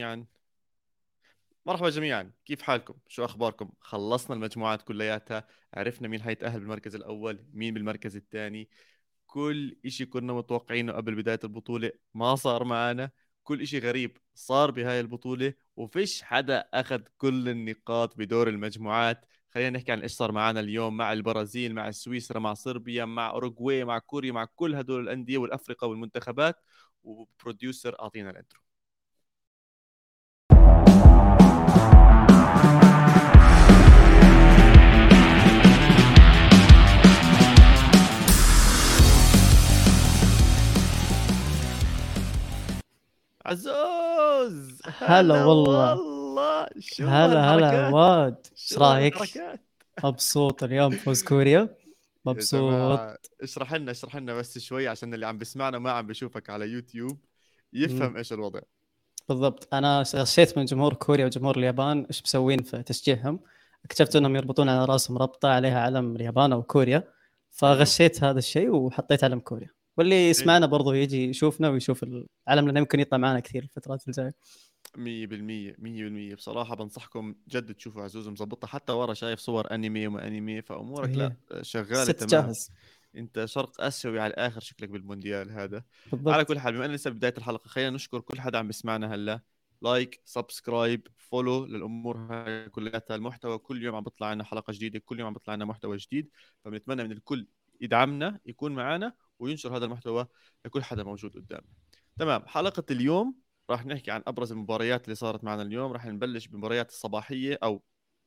جميعا. مرحبا جميعا. كيف حالكم؟ شو أخباركم؟ خلصنا المجموعات كلياتها. عرفنا مين حيتأهل بالمركز الأول مين بالمركز الثاني. كل إشي كنا متوقعينه قبل بداية البطولة. ما صار معنا كل إشي غريب صار بهاي البطولة. وفيش حدا أخذ كل النقاط بدور المجموعات. خلينا نحكي عن إيش صار معنا اليوم. مع البرازيل مع سويسرا مع صربيا مع أوروغواي مع كوريا مع كل هدول الأندية والافرقه والمنتخبات. وبروديوسر أعطينا الإنترو. عزوز هلا والله. والله. شو هلا هلا؟ عواد إيش رايك؟ مبسوط اليوم فوز كوريا؟ يا مبسوط. اشرح لنا اشرح لنا بس شوي عشان اللي عم بسمعنا ما عم بشوفك على يوتيوب يفهم. إيش الوضع. بالضبط. أنا غشيت من جمهور كوريا وجمهور اليابان إيش مسوين في تشجيعهم؟ اكتشفت إنهم يربطون على رأسهم ربطه عليها علم اليابان أو كوريا فغشيت هذا الشيء وحطيت علم كوريا. واللي يسمعنا برضو يجي يشوفنا ويشوف العلم لأنه يمكن يطلع معنا كثير الفترات الجايه 100% 100% بصراحة بنصحكم جد تشوفوا عزوز مظبطة. حتى ورا شايف صور أنمي وما أنمي فأمورك لا شغالة ست تمام. جاهز. أنت شرق آسيوي على الآخر شكلك بالمونديال هذا. بالضبط على كل حال بما ان لسه بداية الحلقة خلينا نشكر كل حدا عم بيسمعنا هلا. like subscribe follow للأمور هاي كلياتها. المحتوى كل يوم عم بيطلع عنا حلقة جديدة كل يوم عم بيطلع عنا محتوى جديد. فبنتمنى من الكل يدعمنا يكون معنا وينشر هذا المحتوى لكل حدا موجود قدامنا تمام حلقة اليوم راح نحكي عن أبرز المباريات اللي صارت معنا اليوم. راح نبلش بالمباريات الصباحية أو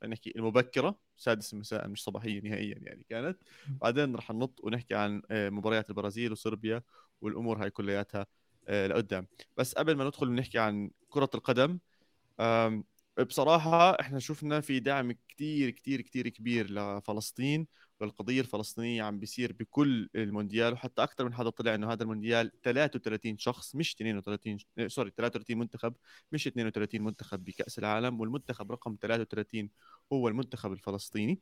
نحكي المبكرة. سادس مساء مش صباحية نهائيا يعني كانت. بعدين رح ننط ونحكي عن آه، مباريات البرازيل وصربيا والأمور هاي كلياتها آه، لقدام. بس قبل ما ندخل نحكي عن كرة القدم آم، بصراحة إحنا شفنا في دعم كتير كتير كتير كبير لفلسطين والقضية الفلسطينية عم بيصير بكل المونديال وحتى أكثر من حدا طلع إنه هذا المونديال 33 شخص مش 32 ش- آه، سوري 33 منتخب مش 32 منتخب بكأس العالم والمنتخب رقم 33 هو المنتخب الفلسطيني.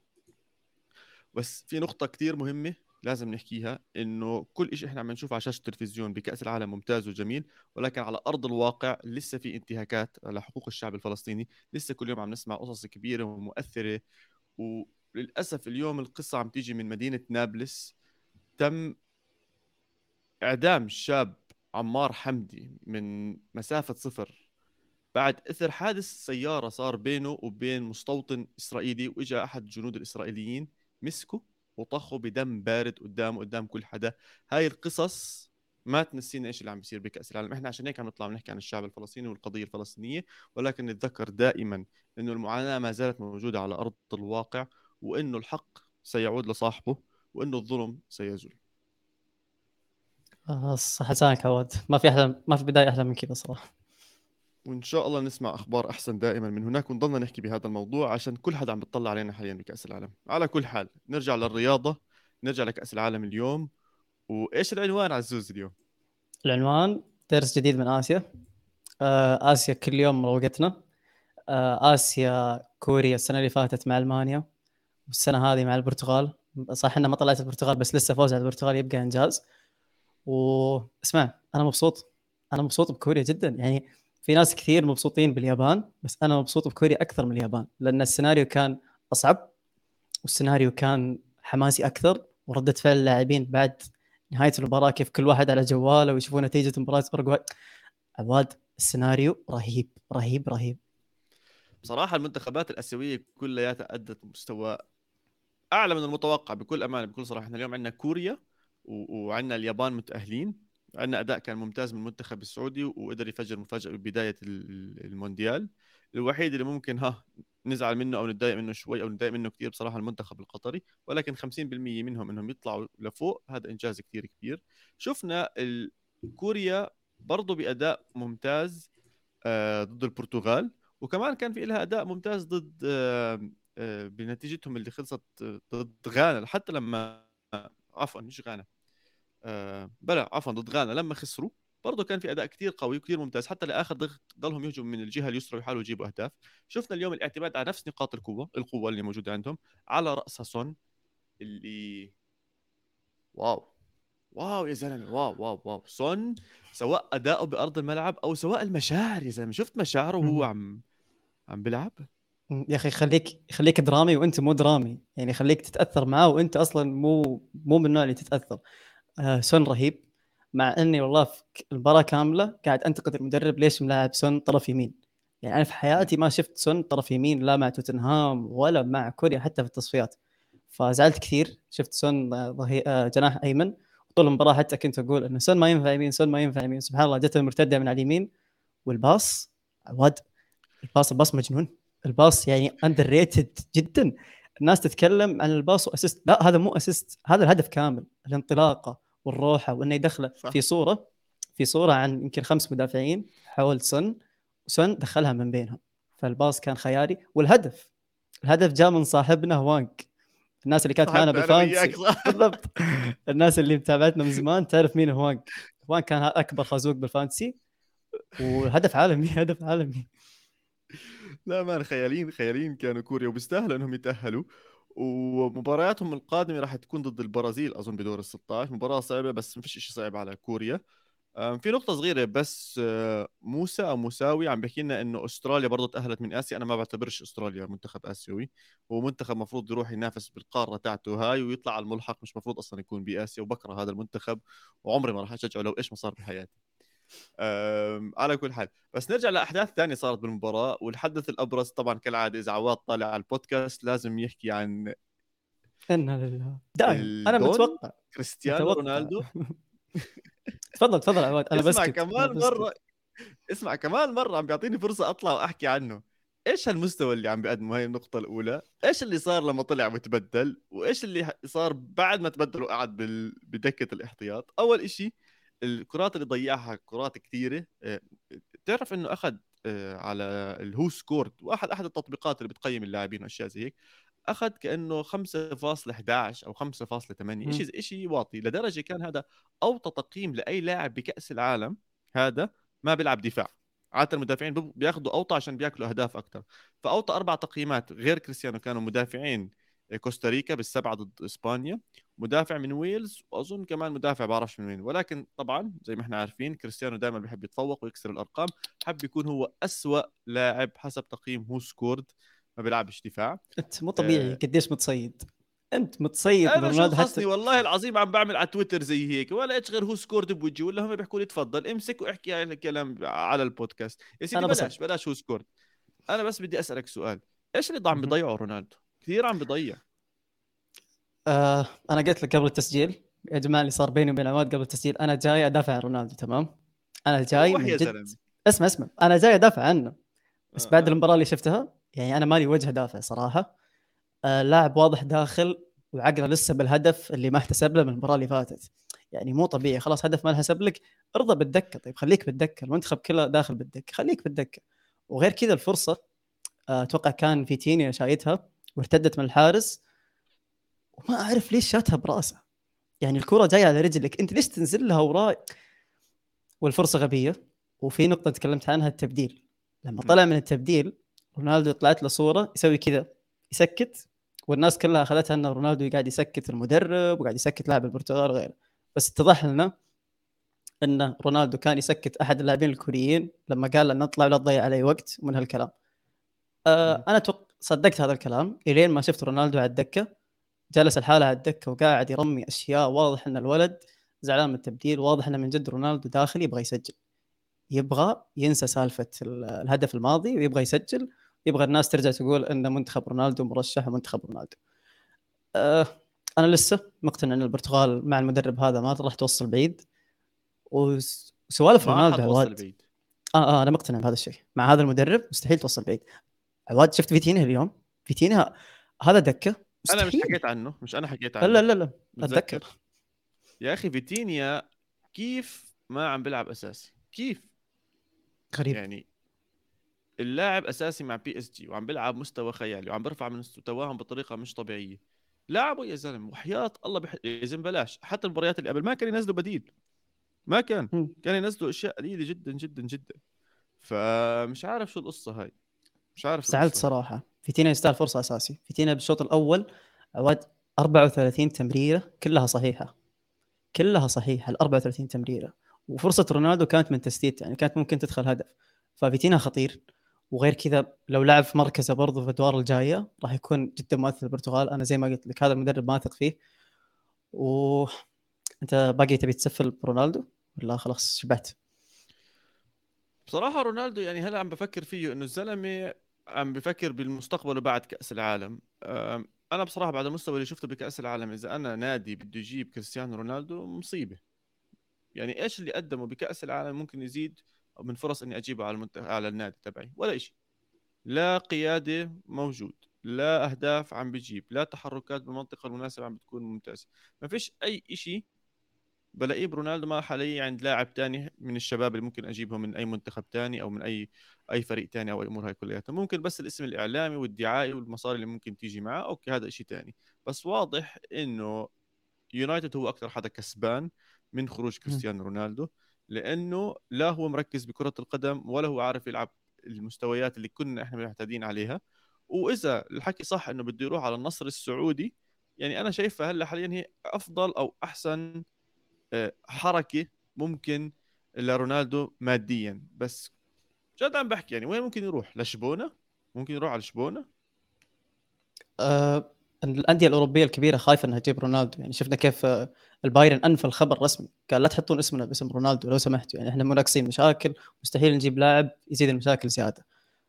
بس في نقطة كتير مهمة لازم نحكيها إنه كل شيء إحنا عم نشوفه على شاشة التلفزيون بكأس العالم ممتاز وجميل ولكن على أرض الواقع لسه في انتهاكات على حقوق الشعب الفلسطيني لسه كل يوم عم نسمع قصص كبيرة ومؤثرة وللاسف اليوم القصة عم تيجي من مدينة نابلس. تم إعدام الشاب عمار حمدي من مسافة صفر. بعد إثر حادث سيارة صار بينه وبين مستوطن إسرائيلي وإجا أحد الجنود الإسرائيليين مسكه وطخه بدم بارد قدامه قدام كل حدا. هاي القصص ما تنسينا إيش اللي عم بيصير بكأس العالم. إحنا عشان هيك عم نطلع ونحكي عن الشعب الفلسطيني والقضية الفلسطينية ولكن نتذكر دائما إنه المعاناة ما زالت موجودة على أرض الواقع وإنه الحق سيعود لصاحبه وإنه الظلم سيزول. آه، صح لسانك عواد. ما في أحلى ما في بداية أحلى من كذا صراحة. وإن شاء الله نسمع أخبار أحسن دائما من هناك ونضلنا نحكي بهذا الموضوع عشان كل حدا عم بتطلع علينا حاليا بكأس العالم. على كل حال نرجع للرياضة نرجع لكأس العالم اليوم. وإيش العنوان عزوز اليوم؟ العنوان درس جديد من آسيا. آه، آسيا كل يوم مروقتنا آه، آسيا كوريا السنة اللي فاتت مع ألمانيا. والسنة هذه مع البرتغال. صح انها ما طلعت البرتغال بس لسه فوز على البرتغال يبقى إنجاز. واسمع أنا مبسوط. أنا مبسوط بكوريا جدا. يعني في ناس كثير مبسوطين باليابان بس أنا مبسوط بكوريا أكثر من اليابان لأن السيناريو كان أصعب والسيناريو كان حماسي أكثر وردة فعل اللاعبين بعد نهاية المباراة كيف كل واحد على جواله ويشوفون نتيجة مباراة أوروغواي. عواد السيناريو رهيب رهيب رهيب. بصراحة المنتخبات الآسيوية كلياتها ادت مستوى أعلى من المتوقع بكل أمانة بكل صراحة. إحنا اليوم عندنا كوريا. وعندنا اليابان متأهلين. عندنا أداء كان ممتاز من المنتخب السعودي وقدر يفجر مفاجأة ببداية ال- المونديال. الوحيد اللي ممكن ها نزعل منه أو نتضايق منه شوي أو نتضايق منه كثير بصراحة المنتخب القطري ولكن 50% منهم إنهم يطلعوا لفوق هذا إنجاز كثير كبير. شفنا كوريا برضه بأداء ممتاز آه، ضد البرتغال وكمان كان في لها أداء ممتاز ضد آه، بنتيجتهم اللي خلصت آه، ضد غانا حتى لما عفوا مش غانا آه، بلا عفوا ضد غانا لما خسروا برضه كان في أداء كثير قوي وكثير ممتاز حتى لآخر ضغط ضلهم يهجموا من الجهة اليسرى ويحاولوا يجيبوا أهداف. شفنا اليوم الاعتماد على نفس نقاط القوة القوة اللي موجودة عندهم على راسها سون اللي wow wow يا زلمة wow wow wow. سون سواء أداؤه بأرض الملعب أو سواء المشاعر يا زلمة شفت مشاعره وهو. عم عم بيلعب؟ يا أخي خليك خليك درامي وأنت مو درامي. يعني خليك تتأثر معاه وأنت أصلا مو مو من النوع اللي تتأثر. آه سون رهيب. مع إني والله في المباراه كاملة قاعد أنتقد المدرب ليش ملاعب سون طرف يمين. يعني أنا في حياتي ما شفت سون طرف يمين لا مع توتنهام ولا مع كوريا حتى في التصفيات. فزعلت كثير. شفت سون آه،. آه جناح أيمن. طول المباراة حتى كنت أقول إنه سون ما ينفع يمين سون ما ينفع يمين. سبحان الله جت المرتدة من على اليمين وال pass عواد ال pass ال pass مجنون. ال pass يعني underrated جدا. الناس تتكلم عن ال pass و assist. لا هذا مو assist. هذا الهدف كامل الانطلاقة والروحة وإنه يدخله. صح. في صورة في صورة عن يمكن خمس مدافعين حول سون سون دخلها من بينهم. فال pass كان خيالي. والهدف الهدف جاء من صاحبنا هوانك الناس اللي كانت معنا بال fantasy. بالضبط. الناس اللي متابعتنا من زمان تعرف مين هوانك. هوانك كان أكبر خازوق بال fantasy وهدف عالمي هدف عالمي. لا man خيالين خيالين كانوا كوريا وبيستاهلوا إنهم يتأهلوا. ومبارياتهم القادمة راح تكون ضد البرازيل أظن بدور ال 16 مباراة صعبة بس ما فيش شيء صعب على كوريا. في نقطة صغيرة بس آه، موسى أو موساوي عم بيحكي لنا إنه أستراليا برضه تأهلت من آسيا. أنا ما بعتبرش أستراليا منتخب آسيوي. هو منتخب مفروض يروح ينافس بالقارة تاعته هاي ويطلع على الملحق مش مفروض أصلا يكون بآسيا وبكره هذا المنتخب. وعمري ما راح أشجعه لو إيش ما صار بحياتي. على كل حال بس نرجع لأحداث ثانية صارت بالمباراة والحدث الأبرز طبعا كالعادة إذا عواد طالع على البودكاست لازم يحكي عن إنا لله دائما أنا؟ متوقع كريستيانو متوقع. رونالدو تفضل تفضل عواد أنا اسمع بسكت كمان. مره اسمع كمان مرة عم بيعطيني فرصة أطلع وأحكي عنه إيش هالمستوى اللي عم بيقدمه هاي النقطة الأولى؟ إيش اللي صار لما طلع وتبدل؟ وإيش اللي صار بعد ما تبدل وقعد بال... بدكة الاحتياط؟ أول إشي الكرات اللي ضيعها كرات كثيرة آه، بتعرف إنه أخذ آه، على الهو سكورد وأحد أحد التطبيقات اللي بتقيم اللاعبين وأشياء زي هيك أخذ كأنه 5.11 أو 5.8 شيء شيء واطي لدرجة كان هذا أوطى تقييم لأي لاعب بكأس العالم هذا ما بيلعب دفاع. عادة المدافعين بياخذوا أوطى عشان بياكلوا أهداف أكثر فأوطى أربع تقييمات غير كريستيانو كانوا مدافعين كوستاريكا بالسبعة ضد إسبانيا. مدافع من ويلز وأظن كمان مدافع بعرفش من وين. ولكن طبعا زي ما إحنا عارفين كريستيانو دائما بيحب يتفوق ويكسر الأرقام. حب يكون هو أسوأ لاعب حسب تقييم هو سكورد ما بيلعبش دفاع. أنت مو طبيعي. آه. قديش متصيد؟ أنت متصيد أنا شو حتى والله العظيم عم بعمل على تويتر زي هيك ولا إيش غير هو سكورد بوجهي ولا هم بيحكوا لي تفضل امسك واحكي هاي الكلام على البودكاست. يا سيدي بلاش. بلاش هو سكورد أنا بس بدي أسألك سؤال. إيش اللي عم. بيضيعه رونالدو؟ كثير عم بيضيع. آه أنا قلت لك قبل التسجيل يا جماعة اللي صار بيني وبين عواد قبل التسجيل أنا جاي أدافع عن رونالدو تمام؟ أنا جاي من جد اسمع اسمع. أنا جاي أدافع عنه. بس آه، بعد آه. المباراة اللي شفتها يعني أنا مالي وجه دافع صراحة. آه لاعب واضح داخل وعقله لسه بالهدف اللي ما احتسب له من المباراة اللي فاتت. يعني مو طبيعي. خلاص هدف ما انحسب لك ارضى بالدكة. طيب خليك بالدكة. المنتخب كله داخل بالدكة. خليك بالدكة. وغير كذا الفرصة آه، أتوقع كان فيتينيا شايتها وارتدت من الحارس. وما أعرف ليش شاتها برأسه. يعني الكره جاية على رجلك. أنت ليش تنزل لها وراء والفرصة غبية. وفي نقطة تكلمت عنها التبديل. لما طلع من التبديل رونالدو طلعت له صورة يسوي كذا. يسكت. والناس كلها أخذتها إن رونالدو قاعد يسكت المدرب وقاعد يسكت لاعب البرتغال وغيره. بس اتضح لنا إن رونالدو كان يسكت أحد اللاعبين الكوريين لما قال له نطلع ولا تضيع علي وقت ومن هالكلام. آه أنا توق... صدقت هذا الكلام. إلين ما شفت رونالدو على الدكة جلس الحالة على الدكة وقاعد يرمي أشياء. واضح إن الولد زعلان من التبديل. واضح إنه من جد رونالدو داخل يبغى يسجل. يبغى ينسى سالفة ال- الهدف الماضي ويبغى يسجل. يبغى الناس ترجع تقول ان منتخب رونالدو مرشح ومنتخب رونالدو. أه أنا لسه مقتنع إن البرتغال مع المدرب هذا ما راح توصل بعيد. وس- وسوالف رونالدو عواد. بعيد. آه آه أنا مقتنع بهذا الشيء. مع هذا المدرب مستحيل توصل بعيد. عواد شفت فيتينيا اليوم؟ فيتينيا هذا دكة أنا مش. حكيت عنه مش أنا حكيت عنه. لا لا. لا؟ أتذكر. يا أخي فيتينيا كيف ما عم بيلعب أساسي؟ كيف؟ غريب. يعني اللاعب أساسي مع PSG وعم بيلعب مستوى خيالي وعم بيرفع من مستواهم بطريقة مش طبيعية. لاعبوا يا زلمة وحياة الله بح... يا زلمة بلاش. حتى المباريات اللي قبل ما كان ينزلوا بديل. ما كان. كان ينزلوا أشياء قليلة جدا جدا جدا. فمش عارف شو القصة هاي. مش عارف القصة. صراحة. فيتينيا يستاهل فرصة أساسي. فيتينيا بالشوط الأول عواد 34 تمريرة كلها صحيحة. كلها صحيحة ال 34 تمريرة. وفرصة رونالدو كانت من تسديد يعني كانت ممكن تدخل هدف. ففيتينا خطير. وغير كذا لو لعب في مركزه برضه في الادوار الجاية راح يكون جدا مؤثر البرتغال. أنا زي ما قلت لك هذا المدرب ما أثق فيه. و أنت باقي تبي تسفل برونالدو ولا خلاص شبعت؟ بصراحة رونالدو يعني هلأ عم بفكر فيه إنه الزلمة عم بفكر بالمستقبل بعد كأس العالم. أنا بصراحة بعد المستوى اللي شفته بكأس العالم إذا أنا نادي بده يجيب كريستيانو رونالدو مصيبة. يعني إيش اللي قدمه بكأس العالم ممكن يزيد من فرص إني أجيبه على المنت... على النادي تبعي؟ ولا شيء لا قيادة موجود لا أهداف عم بجيب لا تحركات بالمنطقة المناسبة عم بتكون ممتازة. ما فيش أي شيء بلاقيه برونالدو ما حاليا عند لاعب تاني من الشباب اللي ممكن اجيبه من أي منتخب تاني أو من أي أي فريق تاني أو الأمور هاي كلها ممكن بس الاسم الإعلامي والدعائي والمصاري اللي ممكن تيجي معه okay هذا شيء تاني. بس واضح إنه يونايتد هو أكثر حدا كسبان من خروج كريستيانو رونالدو لأنه لا هو مركز بكرة القدم ولا هو عارف يلعب المستويات اللي كنا إحنا معتادين عليها. وإذا الحكي صح إنه بده يروح على النصر السعودي يعني أنا شايفها هلأ حاليا هي أفضل أو أحسن حركة ممكن لرونالدو ماديا. بس جد عم بحكي يعني وين ممكن يروح؟ لشبونة؟ ممكن يروح على شبونة؟ أه الأندية الأوروبية الكبيرة خايفة إنها تجيب رونالدو. يعني شفنا كيف آه، البايرن انفى الخبر رسمي. قال لا تحطون اسمنا باسم رونالدو لو سمحتوا. يعني إحنا مو ناقصين مشاكل مستحيل نجيب لاعب يزيد المشاكل زيادة.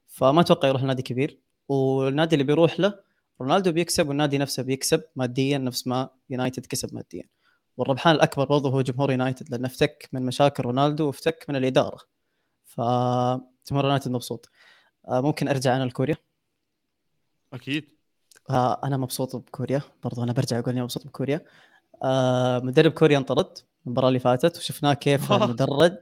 فما أتوقع يروح نادي كبير. والنادي اللي بيروح له رونالدو بيكسب والنادي نفسه بيكسب ماديا نفس ما يونايتد كسب ماديا. والربحان الأكبر برضه هو جمهور يونايتد لأنه افتك من مشاكل رونالدو وافتك من الإدارة. فجمهور يونايتد مبسوط. آه، ممكن أرجع أنا لكوريا؟ أكيد. آه، أنا مبسوط بكوريا. برضه أنا برجع أقول إني مبسوط بكوريا. آه، مدرب كوريا انطرد المباراة اللي فاتت وشفناه كيف المدرج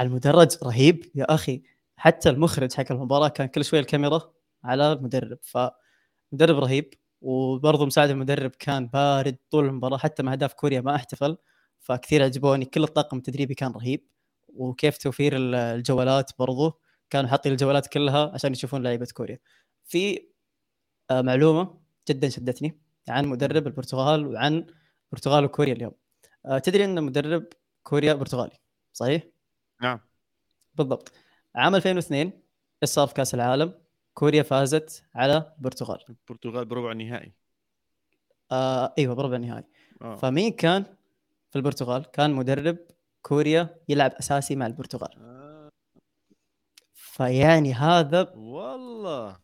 المدرج رهيب يا أخي. حتى المخرج حق المباراة كان كل شوية الكاميرا على المدرب فمدرب رهيب. وبرضه مساعد المدرب كان بارد طول المباراة حتى مع أهداف كوريا ما احتفل فكثير عجبوني. كل الطاقم التدريبي كان رهيب وكيف توفير الجوالات برضه كانوا حاطين الجوالات كلها عشان يشوفون لعيبة كوريا. في آه، معلومة جدا شدتني عن مدرب البرتغال وعن البرتغال وكوريا اليوم. آه، تدري أن مدرب كوريا برتغالي صحيح؟ نعم. بالضبط. عام 2002 إيش صار في كأس العالم؟ كوريا فازت على البرتغال البرتغال بربع النهائي آه إيوه بربع النهائي آه. فمين كان في البرتغال؟ كان مدرب كوريا يلعب أساسي مع البرتغال. آه. فيعني هذا والله.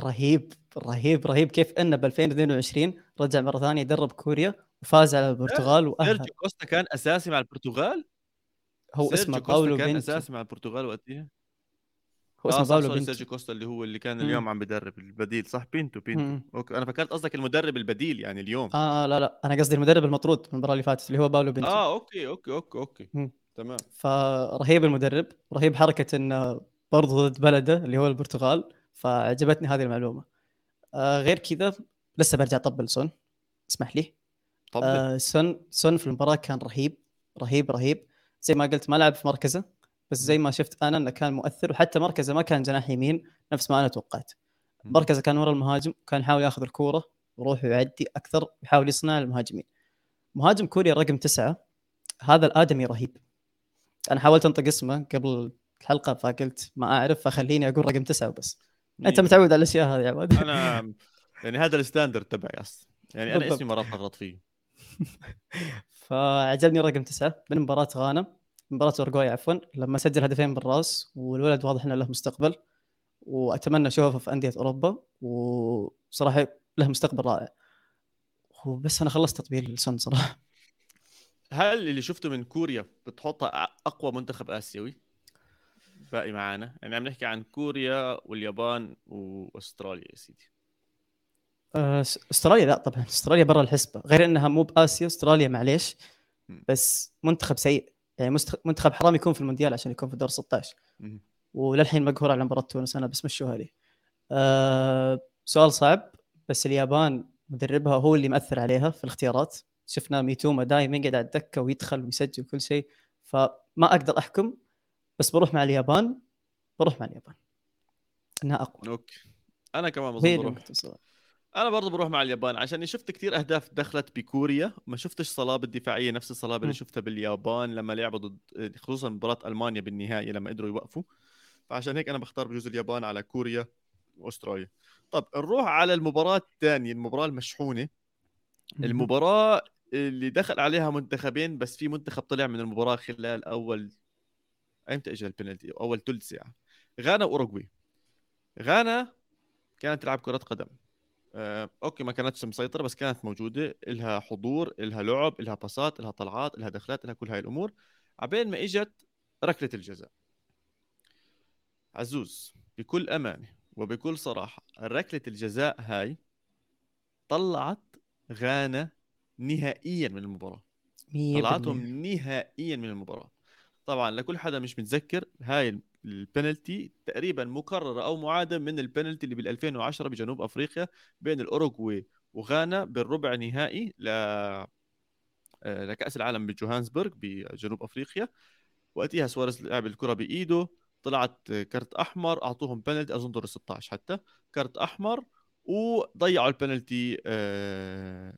رهيب رهيب رهيب كيف انه ب 2022 رجع مرة ثانية يدرب كوريا وفاز على البرتغال وأهل. سيرجيو كوستا كان أساسي مع البرتغال؟ هو اسمه باولو كان أساسي مع البرتغال وقتها؟ هو اسمه آه باولو بنتو سيرجيو كوستا اللي هو اللي كان اليوم عم بدرب البديل صح؟ بينتو بينتو. okay أنا فكرت قصدك المدرب البديل يعني اليوم. آه لا لا أنا قصدي المدرب المطرود من المباراة اللي فاتت اللي هو باولو بنتو آه okay okay okay okay. مم. تمام. فرهيب المدرب رهيب حركة انه برضه ضد بلده اللي هو البرتغال فعجبتني هذه المعلومة. آه غير كذا لسه برجع اطبل سون. اسمح لي. طبل. آه سون سون في المباراة كان رهيب رهيب رهيب. زي ما قلت ما لعب في مركزه. بس زي ما شفت أنا إنه كان مؤثر وحتى مركزه ما كان جناح يمين نفس ما أنا توقعت. مركزه كان ورا المهاجم كان يحاول ياخذ الكورة ويروح ويعدي أكثر ويحاول يصنع المهاجمين مهاجم كوريا رقم تسعة هذا الآدمي رهيب. أنا حاولت أنطق اسمه قبل الحلقة فقلت ما أعرف فخليني أقول رقم تسعة وبس. أنت متعود على الأشياء هذه يا عماد أنا يعني هذا ال standard تبعي أصلا. يعني أنا اسمي مرات اغلط فيه. فعجبني رقم تسعة من مباراة غانا. مباراة أورجواي عفوا لما سجل هدفين بالرأس والولد واضح إنه له مستقبل وأتمنى أشوفه في أندية أوروبا وصراحة له مستقبل رائع. وبس أنا خلصت تطبيل لسون صراحة. هل اللي شفته من كوريا بتحطها أقوى منتخب آسيوي؟ باقي معانا. يعني عم نحكي عن كوريا واليابان وأستراليا يا سيدي. آه، أستراليا لا طبعا أستراليا برا الحسبة. غير إنها مو بآسيا أستراليا معليش بس منتخب سيء. يعني منتخب حرام يكون في المونديال عشان يكون في دور 16 وللحين مقهور على مباراة تونس أنا بس مشوها لي أه سؤال صعب بس اليابان مدربها هو اللي مأثر عليها في الاختيارات. شفنا ميتوما دائما يقعد على الدكة ويدخل ويسجل كل شيء فما أقدر أحكم بس بروح مع اليابان بروح مع اليابان. أنها أقوى. أوكي. أنا كمان بظن بروح. أنا برضه بروح مع اليابان عشان شفت كثير أهداف دخلت بكوريا ما شفتش صلابة الدفاعيه نفس الصلابة اللي. شفتها باليابان لما لعبوا ضد خصوصا مباراة ألمانيا بالنهائي لما قدروا يوقفوا. فعشان هيك أنا بختار بجوز اليابان على كوريا وأستراليا. طب نروح على المباراة الثانية المباراة المشحونة. المباراة اللي دخل عليها منتخبين بس في منتخب طلع من المباراة خلال أول ايمتى اجى البنالتي؟ أول ثلث ساعة. غانا وأوروغواي. غانا كانت تلعب كرة قدم. آه، أوكي ما كانتش مسيطرة بس كانت موجودة لها حضور لها لعب لها باصات لها طلعات لها دخلات لها كل هاي الأمور. عبين ما إجت ركله الجزاء. عزوز بكل أمانة وبكل صراحة ركلة الجزاء هاي طلعت غانا نهائيا من المباراة. 100% طلعتهم نهائيا من المباراة. طبعا لكل حدا مش متذكر هاي البنالتي تقريبا مكررة أو معادة من البنالتي اللي بال 2010 بجنوب أفريقيا بين الأوروغواي وغانا بالربع نهائي ل آه، لكأس العالم بجوهانسبرغ بجنوب أفريقيا. وقتها سواريز لعب الكرة بإيده طلعت كرت أحمر أعطوهم بنالتي أظن دور 16 حتى كرت أحمر وضيعوا البنالتي آه،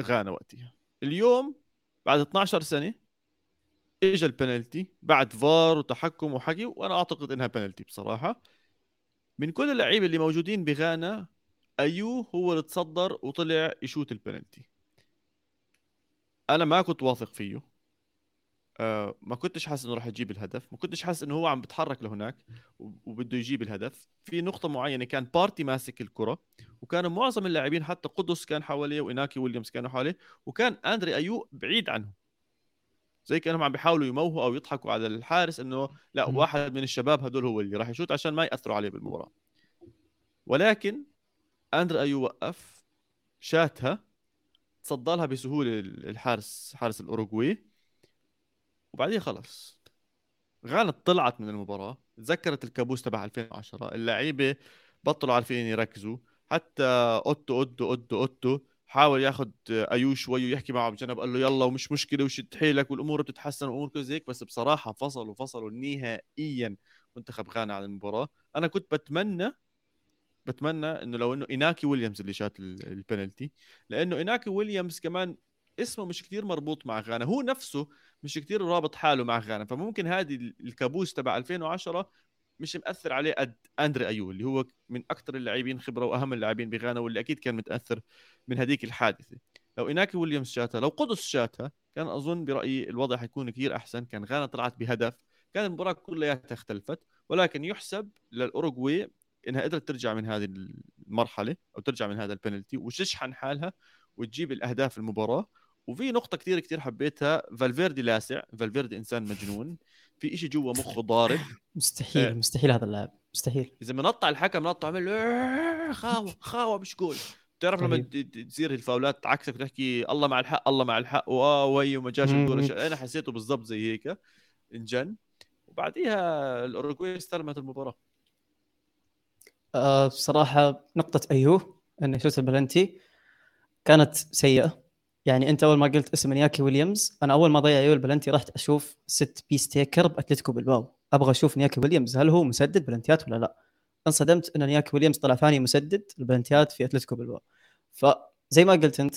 غانا وقتها. اليوم بعد 12 سنة اجى البنالتي بعد فار وتحكم وحكي وأنا أعتقد إنها بنالتي بصراحة. من كل اللعيبة اللي موجودين بغانا أيو هو اللي تصدر وطلع يشوت البنالتي. أنا ما كنت واثق فيه. آه ما كنتش حاسس إنه راح يجيب الهدف ما كنتش حاسس إنه هو عم بتحرك لهناك وبده يجيب الهدف. في نقطة معينة كان بارتي ماسك الكرة وكانوا معظم اللاعبين حتى قدس كان حواليه وإناكي ويليامز كانوا حواليه وكان أندري أيو بعيد عنه زي كأنهم عم بيحاولوا يموهوا أو يضحكوا على الحارس إنه لا واحد من الشباب هدول هو اللي راح يشوت عشان ما يأثروا عليه بالمباراة. ولكن أندري أيو وقف شاتها تصدى لها بسهولة الحارس حارس الأوروغواي. وبعدين خلص. غانا طلعت من المباراة تذكرت الكابوس تبع 2010 اللعيبة بطلوا عارفين يركزوا. حتى أوتو أوتو أوتو أوتو حاول ياخذ أيو شوي ويحكي معه بجنب قال له يلا ومش مشكلة وشد حيلك والأمور بتتحسن والأمور كذا هيك بس بصراحة فصلوا فصلوا نهائيا منتخب غانا عن المباراة. أنا كنت بتمنى بتمنى إنه لو إنه ايناكي ويليامز اللي شات البنالتي لأنه ايناكي ويليامز كمان اسمه مش كثير مربوط مع غانا هو نفسه مش كثير رابط حاله مع غانا فممكن هذه الكابوس تبع 2010 مش مأثر عليه قد أندري ايو اللي هو من أكثر اللاعبين خبرة وأهم اللاعبين بغانا واللي أكيد كان متأثر من هذيك الحادثة. لو ايناكي ويليامز شاتها لو قدس شاتها كان أظن برأيي الوضع حيكون كثير أحسن. كان غانا طلعت بهدف. كان المباراة كلياتها اختلفت ولكن يحسب للأوروغواي إنها قدرت ترجع من هذه المرحلة أو ترجع من هذا البنالتي وتشحن حالها وتجيب الأهداف المباراة. وفي نقطة كثير كثير حبيتها فالفيردي لاسع. فالفيردي إنسان مجنون. في إشي جوا مخه ضارب؟ مستحيل آه. مستحيل هذا اللاعب مستحيل. إذا منطع الحكم منطع عمل له خاوة خاوة مش جول بتعرف لما ت- تصير الفاولات عكسك تحكي الله مع الحق الله مع الحق واه وي وما جاش الجول. أنا حسيته بالضبط زي هيك إنجن. وبعديها الأوروغواي استلمت المباراة. آه بصراحة نقطة أيوه انه شوت البلنتي كانت سيئة. يعني أنت أول ما قلت اسم نياكي ويليامز أنا أول ما ضيع أيوه البلنتي رحت أشوف set piece taker بأتلتيكو بالباو أبغى أشوف نياكي ويليامز هل هو مسدد بلنتيات ولا لا؟ انصدمت أن نياكي ويليامز طلع ثاني مسدد البلنتيات في أتلتيكو بالباو فزي ما قلت أنت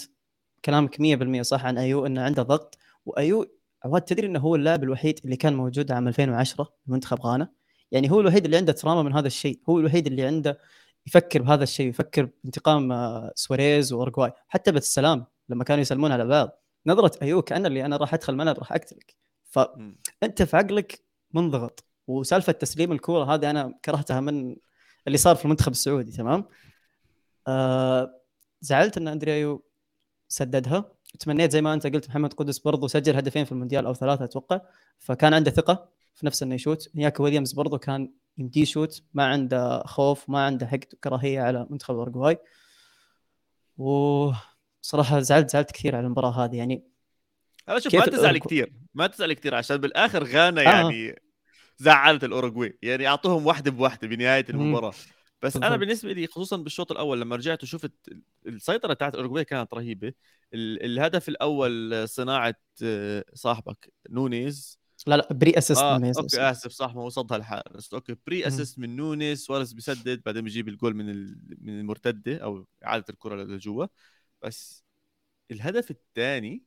كلامك 100% صح عن أيو أنه عنده ضغط وأيو عواد تدري أنه هو اللاعب الوحيد اللي كان موجود عام 2010 بمنتخب غانا. يعني هو الوحيد اللي عنده trauma من هذا الشيء هو الوحيد اللي عنده يفكر بهذا الشيء يفكر بانتقام آه، سواريز واورجواي حتى بالسلام لما كانوا يسلمون على بعض نظرة أيوه كأن اللي أنا راح أدخل الملعب راح أقتلك. فانت في عقلك منضغط. وسالفة تسليم الكورة هذه أنا كرهتها من اللي صار في المنتخب السعودي تمام؟ آه زعلت أن أندريه أيو سددها. تمنيت زي ما أنت قلت محمد قدس برضو سجل هدفين في المونديال أو ثلاثة أتوقع. فكان عنده ثقة في نفسه إنه يشوت. نياكو ويليامز برضو كان يمديه يشوت. ما عنده خوف ما عنده حقد كراهية على منتخب الاورجواي وصراحه زعلت زعلت كثير على المباراة هذه. يعني هلا شوف ما تزعل كثير. ما تزعل كثير عشان بالآخر غانا آه. يعني زعلت الاوروغواي يعني أعطوهم واحدة بواحدة بنهاية مم. المباراة. بس أنا. بالنسبة لي خصوصا بالشوط الأول لما رجعت وشفت السيطرة تاعت الاوروغواي كانت رهيبة. ال- الهدف الأول صناعة آه، صاحبك نونيز. لا لا pre assist آه من okay آسف صح ما وصلها الحارس. okay pre. assist من نونيز سواريز بيسدد بعدين بيجيب الجول من ال... من المرتدة أو إعادة الكرة لجوا. بس الهدف الثاني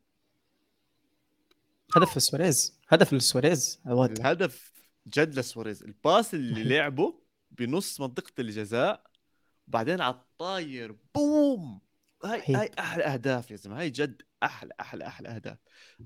هدف سواريز. هدف لسواريز. الهدف جد لسواريز. ال pass اللي لعبه بنص منطقة الجزاء وبعدين على الطاير. بوم! هاي رهيب. هاي أحلى أهداف يا زلمة. هاي جد أحلى أحلى أحلى أهداف.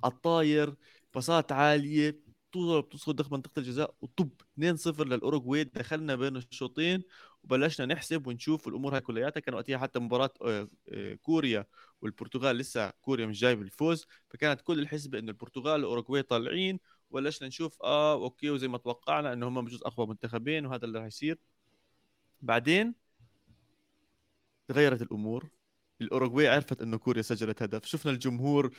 على الطاير باصات عالية تضرب تدخل داخل منطقة الجزاء وطب 2-0 للأوروغواي. دخلنا بين الشوطين وبلشنا نحسب ونشوف الأمور هاي كلياتها. كان وقتها حتى مباراة آه، آه، كوريا والبرتغال لسه كوريا مش جايب الفوز. فكانت كل الحسبه إنه البرتغال والاوروغواي طالعين. وبلشنا نشوف آه okay وزي ما توقعنا إنه هم بجوز أقوى منتخبين وهذا اللي راح يصير بعدين تغيرت الأمور. الأوروغواي عرفت إنه كوريا سجلت هدف. شفنا الجمهور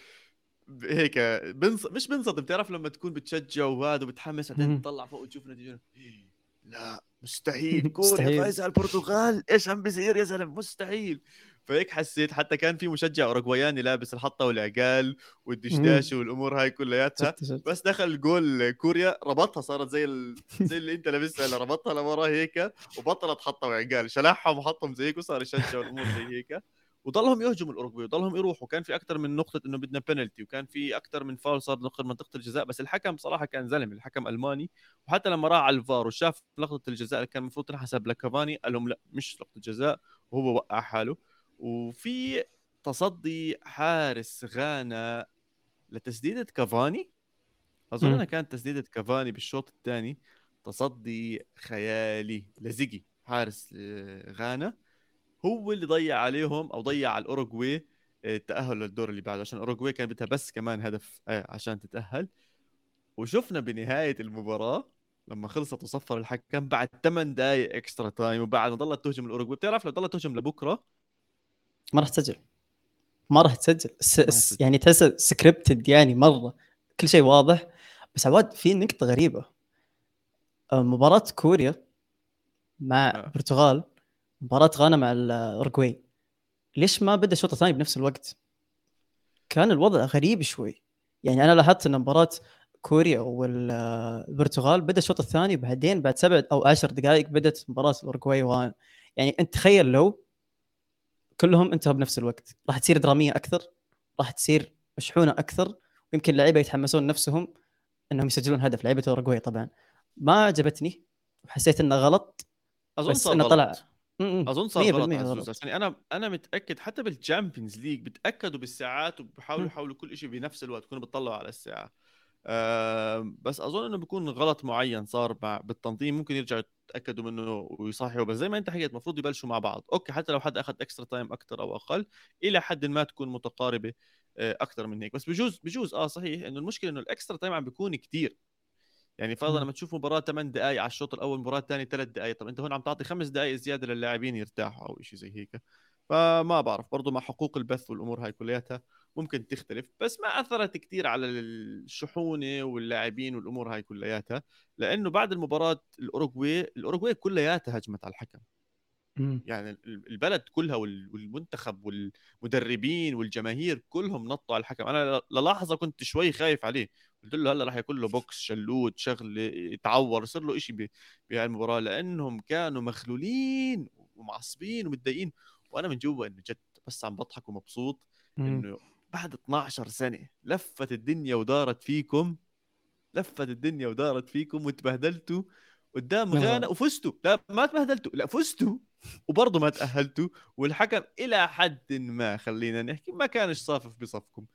هيك بنص... مش بنصدم بتعرف لما تكون بتشجع وهذا وبتحمس بعدين. تطلع فوق وتشوف نتيجة؟ إيه، لا مستحيل. كوريا فايزه على البرتغال إيش عم بيصير يا زلمة؟ مستحيل. فهيك حسيت. حتى كان في مشجع أوروغواياني لابس الحطة والعقال والدشداشه والأمور هاي كلياتها. بس دخل جول كوريا ربطها صارت زي ال... زي اللي أنت لابسها اللي ربطها لورا هيك وبطلت حطها وعقال. شلحهم وحطهم زي هيك وصار يشجع الأمور زي هيك. وضلهم يهجموا الأوروغواي وضلهم يروحوا. كان في أكثر من نقطة إنه بدنا بينالتي وكان في أكثر من فاول صار داخل منطقه الجزاء. بس الحكم صراحة كان زلمة الحكم ألماني. وحتى لما راح على الفار وشاف لقطة الجزاء اللي كان المفروض تنحسب لكافاني قال لهم لا مش لقطة جزاء وهو وقع حاله. وفي تصدي حارس غانا لتسديدة كافاني. أظن. إنها كانت تسديدة كافاني بالشوط الثاني. تصدي خيالي لزيجي حارس غانا. هو اللي ضيع عليهم أو ضيع على الأوروغواي آه، التاهل للدور اللي بعده عشان الاوروغواي كان بدها بس كمان هدف آه، عشان تتأهل. وشفنا بنهاية المباراة لما خلصت وصفر الحكم بعد 8 دقائق extra time وبعد ما ضلت تهجم الأوروغواي. بتعرف لو ضلت تهجم لبكرة؟ ما راح تسجل. ما راح تسجل. س... يعني تحس scripted يعني مرة. كل شيء واضح. بس عواد في نقطة غريبة. آه، مباراة كوريا مع آه. البرتغال مباراة غانا مع الاورجواي ليش ما بدأ الشوط الثاني بنفس الوقت؟ كان الوضع غريب شوي يعني أنا لاحظت إن مباراة كوريا والبرتغال بدأ الشوط الثاني بعدين بعد سبع أو عشر دقائق بدأت مباراة الاورجواي وغانا يعني أنت تخيل لو كلهم انتهوا بنفس الوقت راح تصير درامية أكثر راح تصير مشحونة أكثر ويمكن اللعيبه يتحمسون نفسهم إنهم يسجلون هدف لعيبة الاورجواي طبعا ما عجبتني وحسيت إنه غلط أظن بس إنه. طلع. أظن صار 100% غلط. عزوز عشان أنا أنا متأكد حتى بال Champions League بتأكدوا بالساعات وبحاولوا مم. يحاولوا كل شيء بنفس الوقت يكونوا بيطلعوا على الساعة. أه بس أظن إنه بيكون غلط معين صار مع بالتنظيم ممكن يرجعوا يتأكدوا منه ويصححوا بس زي ما أنت حكيت المفروض يبلشوا مع بعض. أوكي حتى لو حد أخذ extra time أكثر أو أقل إلى حد ما تكون متقاربة أكثر من هيك. بس بجوز بجوز آه صحيح إنه المشكلة إنه ال extra time عم بيكون كتير. يعني فرضا. لما تشوف مباراة 8 دقائق على الشوط الأول مباراة ثانية 3 دقائق طب أنت هون عم تعطي خمس دقائق زيادة للاعبين يرتاحوا أو شيء زي هيك. فما بعرف برضه مع حقوق البث والأمور هاي كلياتها ممكن تختلف بس ما أثرت كثير على الشحنة واللاعبين والأمور هاي كلياتها لأنه بعد المباراة الأوروغواي الأوروغواي كلياتها هجمت على الحكم. يعني ال- البلد كلها وال- والمنتخب والمدربين والجماهير كلهم نطوا على الحكم. أنا للحظه كنت شوي خايف عليه. قلت له هلا راح يكون له بوكس شلوت شغلة يتعور يصير له شيء بهاي المباراة لأنهم كانوا مخلولين ومعصبين ومتضايقين وأنا من جوا إنه جد بس عم بضحك ومبسوط. إنه بعد 12 سنة لفت الدنيا ودارت فيكم لفت الدنيا ودارت فيكم وتبهدلتوا قدام غانا. وفزتوا لا ما تبهدلتوا لا فزتوا وبرضه ما تأهلتوا والحكم إلى حد ما خلينا نحكي ما كانش صافف بصفكم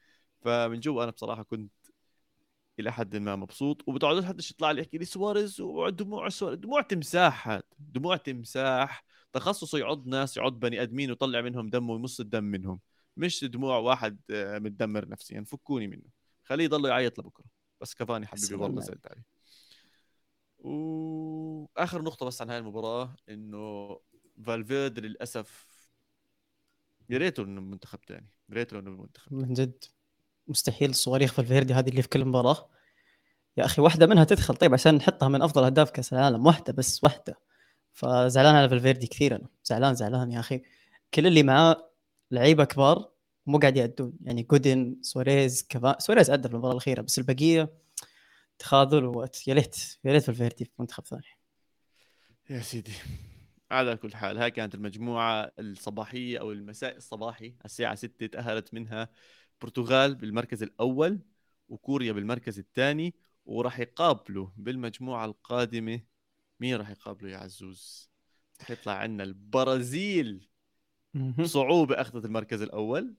فمن جوا أنا بصراحة كنت إلى حد ما مبسوط وما تقعدوش حد يطلع لي يحكي لي سواريز ودموع سواريز دموع تمساح هاد دموع تمساح تخصصه يعض ناس يعض بني آدمين ويطلع منهم دم ويمص الدم منهم مش دموع واحد آه، متدمر نفسيا فكوكم منه خليه يضل يعيط لبكرة مش كفاني حبيبي والله. زعلت عليه. وآخر نقطة بس عن هاي المباراة إنه فالفيردي للأسف يا ريته إنه منتخب ثاني يا ريته إنه منتخب من جد. مستحيل صواريخ فالفيردي هذه اللي في كل مباراة. يا أخي واحدة منها تدخل. طيب عشان نحطها من أفضل أهداف كأس العالم. واحدة بس واحدة. فزعلان على فالفيردي كثير أنا. زعلان زعلان يا أخي. كل اللي معاه لعيبة كبار مو قاعد يأدون. يعني جودين سواريز كفى سواريز أدى في المباراة الأخيرة بس البقية تخاذل ووقت يا ليت يا ليت فالفيردي في منتخب ثاني. يا سيدي. على كل حال هاي كانت المجموعة الصباحية أو المساء الصباحي. الساعة 6 تأهلت منها البرتغال بالمركز الأول وكوريا بالمركز الثاني وراح يقابلوا بالمجموعة القادمة. مين راح يقابلوا يا عزوز؟ راح يطلع عندنا البرازيل. بصعوبة أخذت المركز الأول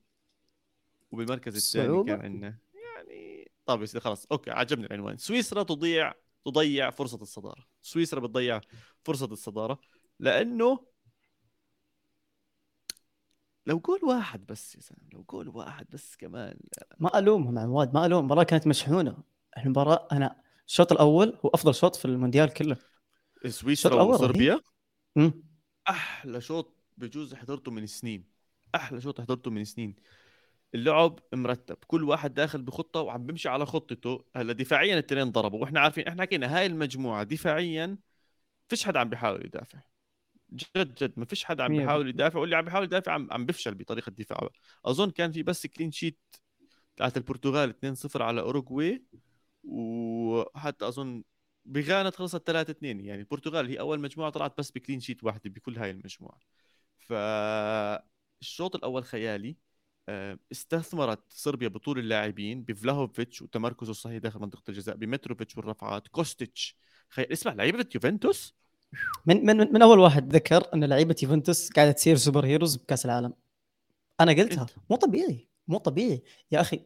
وبالمركز الثاني كان عندنا يعني طيب خلاص أوكي عجبني العنوان. سويسرا تضيع تضيع فرصة الصدارة. سويسرا بتضيع فرصة الصدارة لأنه لو جول واحد بس يا زلمه لو جول واحد بس كمان. ما ألومهم عواد ما الوم المباراة كانت مشحونة. المباراة أنا الشوط الأول هو أفضل شوط في المونديال كله. سويسرا وصربيا؟ أحلى شوط بجوز حضرته من سنين. أحلى شوط حضرته من سنين. اللعب مرتب. كل واحد داخل بخطة وعم بيمشي على خطته. هلا دفاعيا الاثنين ضربوا. وإحنا عارفين إحنا حكينا هاي المجموعة دفاعيا فيش حدا عم بيحاول يدافع. جد جد ما فيش حدا عم بيحاول يدافع. واللي عم بيحاول يدافع عم, عم بيفشل بطريقة الدفاع. أظن كان في بس كلين شيت تاعت البرتغال 2-0 على أوروغواي وحتى أظن بغانا خلصت 3 2 يعني البرتغال هي أول مجموعة طلعت بس ب clean sheet واحدة بكل هاي المجموعة. فالشوط الأول خيالي آه، استثمرت صربيا بطول اللاعبين بفلاهوفيتش وتمركزه الصحيح داخل منطقة الجزاء بمتروفيتش والرفعات كوستيتش. خي... اسمع لعيبة يوفنتوس؟ من من من أول واحد ذكر إن لعيبة يوفنتوس قاعدة تصير superheroes بكأس العالم. أنا قلتها. مو طبيعي. مو طبيعي. يا أخي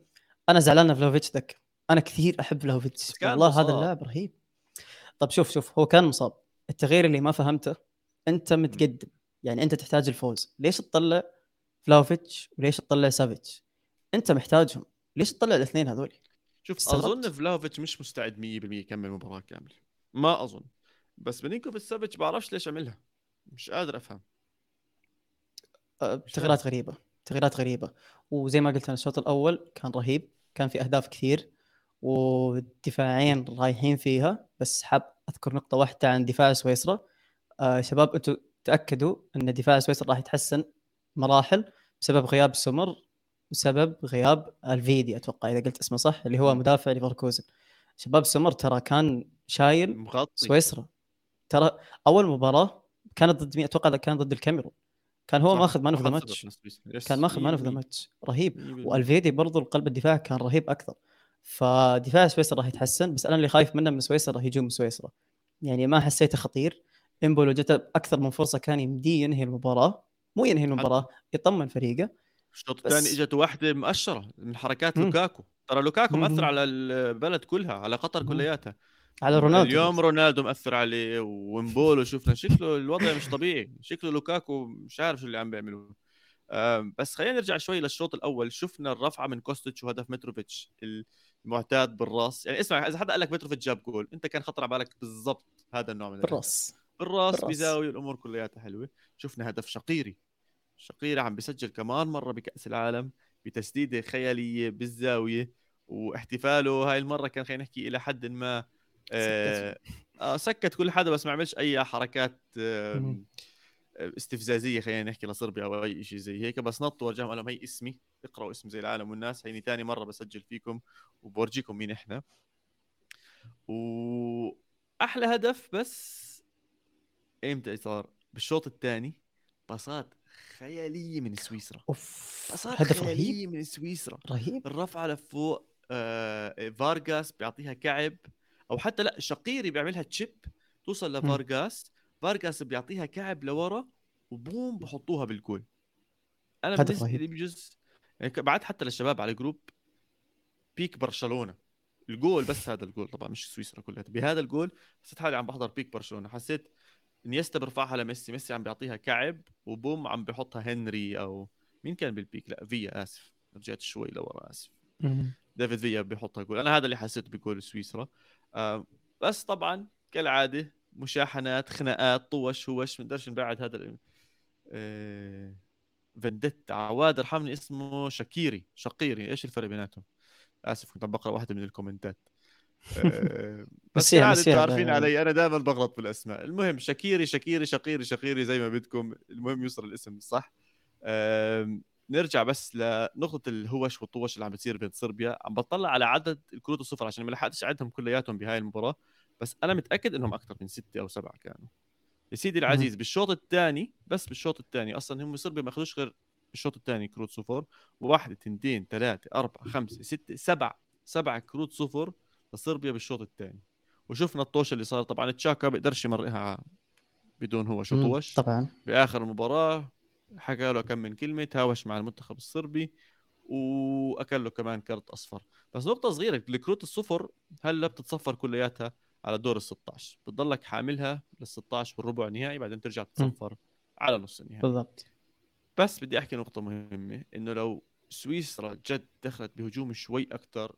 أنا زعلان فلاهوفيتش ذك. أنا كثير أحب فلاهوفيتش. والله مصاب. هذا اللاعب رهيب. طب شوف شوف هو كان مصاب. التغيير اللي ما فهمته أنت متقدم. يعني أنت تحتاج الفوز. ليش تطلع فلاهوفيتش وليش تطلع سافيتش؟ أنت محتاجهم. ليش تطلع الاثنين هذول؟ شوف استغربت. أظن فلاهوفيتش مش مستعد 100% يكمل مباراة كاملة. ما أظن. بس ميلينكوفيتش سافيتش بعرفش ليش عملها. مش قادر أفهم. أه، تغييرات غريبة. تغييرات غريبة. وزي ما قلت أنا الشوط الأول كان رهيب. كان في أهداف كثير ودفاعين رايحين فيها. بس حاب أذكر نقطة واحدة عن دفاع سويسرا. آه شباب أنتم تأكدوا أن دفاع سويسرا راح يتحسن مراحل بسبب غياب سمر بسبب غياب ألفيدي أتوقع إذا قلت اسمه صح اللي هو مدافع ليفركوزن. شباب سمر ترى كان شايل مغطي. سويسرا. ترى أول مباراة كانت ضد مين؟ أتوقع كان ضد الكاميرون. كان هو ماخذ man of the match كان ماخذ man of the match رهيب. وإلفيدي برضو القلب الدفاع كان رهيب أكثر. فدفاع سويسرا راح يتحسن بس أنا اللي خايف منه من سويسرا راح يجون من سويسرا. يعني ما حسيته خطير. إمبولو جته أكثر من فرصة كان يمديه ينهي المباراة. مو ينهي المباراة يطمن فريقه. الشوط الثاني إجت واحدة مباشرة من حركات لوكاكو. ترى لوكاكو مأثر على البلد كلها على قطر كلياتها. على رونالدو اليوم رونالدو مأثر عليه وإمبولو شفنا شكله الوضع مش طبيعي شكله لوكاكو مش عارف شو اللي عم بيعمله. بس خلينا نرجع شوي للشوط الأول شفنا الرفعة من كوستيتش وهدف متروفيتش المعتاد بالراس. يعني اسمع إذا حدا قال لك متروفيتش جاب جول أنت كان خطر على بالك بالضبط هذا النوع من بالراس. بالراس, بالراس. بزاويه الأمور كلياتها حلوة. شفنا هدف شقيري شقيري عم بيسجل كمان مرة بكأس العالم بتسديدة خيالية بالزاوية واحتفاله هاي المرة كان خلينا نحكي إلى حد ما آه, آه سكت كل حدا بس ما عملش أي حركات آه استفزازية خلينا نحكي لصربيا أو أي شيء زي هيك. بس نط ورجعهم قال لهم هي اسمي اقرأوا اسم زي العالم والناس. هيني ثاني مرة بسجل فيكم وبورجيكم مين إحنا. وأحلى هدف بس إمتى صار؟ بالشوط الثاني باصات خيالية من سويسرا. أوف باصات هدف خيالية رهيب. من سويسرا. رهيب. الرفعه لفوق آه فارغاس بيعطيها كعب. أو حتى لا شقيري بيعملها chip توصل لفارغاس فارغاس بيعطيها كعب لورا وبوم بحطوها بالجول أنا بالنسبة لي بجوز يعني بعد حتى للشباب على جروب peak برشلونة. الجول بس هذا الجول طبعا مش سويسرا كلها بهذا الجول حسيت حالي عم بحضر peak برشلونة. حسيت إنييستا برفعها لميسي ميسي عم بيعطيها كعب وبوم عم بحطها هنري أو مين كان بال peak لا فيا آسف. رجعت شوي لورا آسف. ديفيد فيا بيحطها جول. أنا هذا اللي حسيت بجول سويسرا. آه بس طبعا كالعادة مشاحنات خناقات طوش هوش ما نقدرش نبعد هذا آه فنديتا عواد ارحمني اسمه شكيري شقيري. إيش الفرق بيناتهم؟ آسف كنت عم بقرأ واحدة من الكومنتات. آه، بس يعني عارفين علي أنا دائما بغلط بالأسماء. المهم شكيري شكيري شقيري شقيري زي ما بدكم. المهم يوصل الاسم صح؟ نرجع بس لنقطة الهوش والطوش اللي عم بتصير بين صربيا. عم بطلع على عدد الكروت الصفر عشان ما لحقتش أعدهم كلياتهم بهاي المباراة بس أنا متأكد إنهم أكثر من ستة أو سبعة كانوا. يا سيدي العزيز بالشوط الثاني بس بالشوط الثاني أصلا هم صربيا ما أخذوش غير بالشوط الثاني كروت صفر. وواحد اثنين ثلاثة أربعة خمسة ستة سبعة سبعة كروت صفر لصربيا بالشوط الثاني. وشفنا الطوش اللي صار. طبعا تشاكا بيقدرش يمرقها بدون هو شو طوش طبعا. بآخر المباراة حكى له كم من كلمة تهاوش مع المنتخب الصربي واكل له كمان كرت أصفر. بس نقطة صغيرة الكروت الصفر هلأ بتتصفر كلياتها على دور ال 16 بتضلك حاملها لل 16 والربع نهائي بعدين ترجع تتصفر على نص النهائي. بالضبط. بس بدي أحكي نقطة مهمة إنه لو سويسرا جد دخلت بهجوم شوي أكثر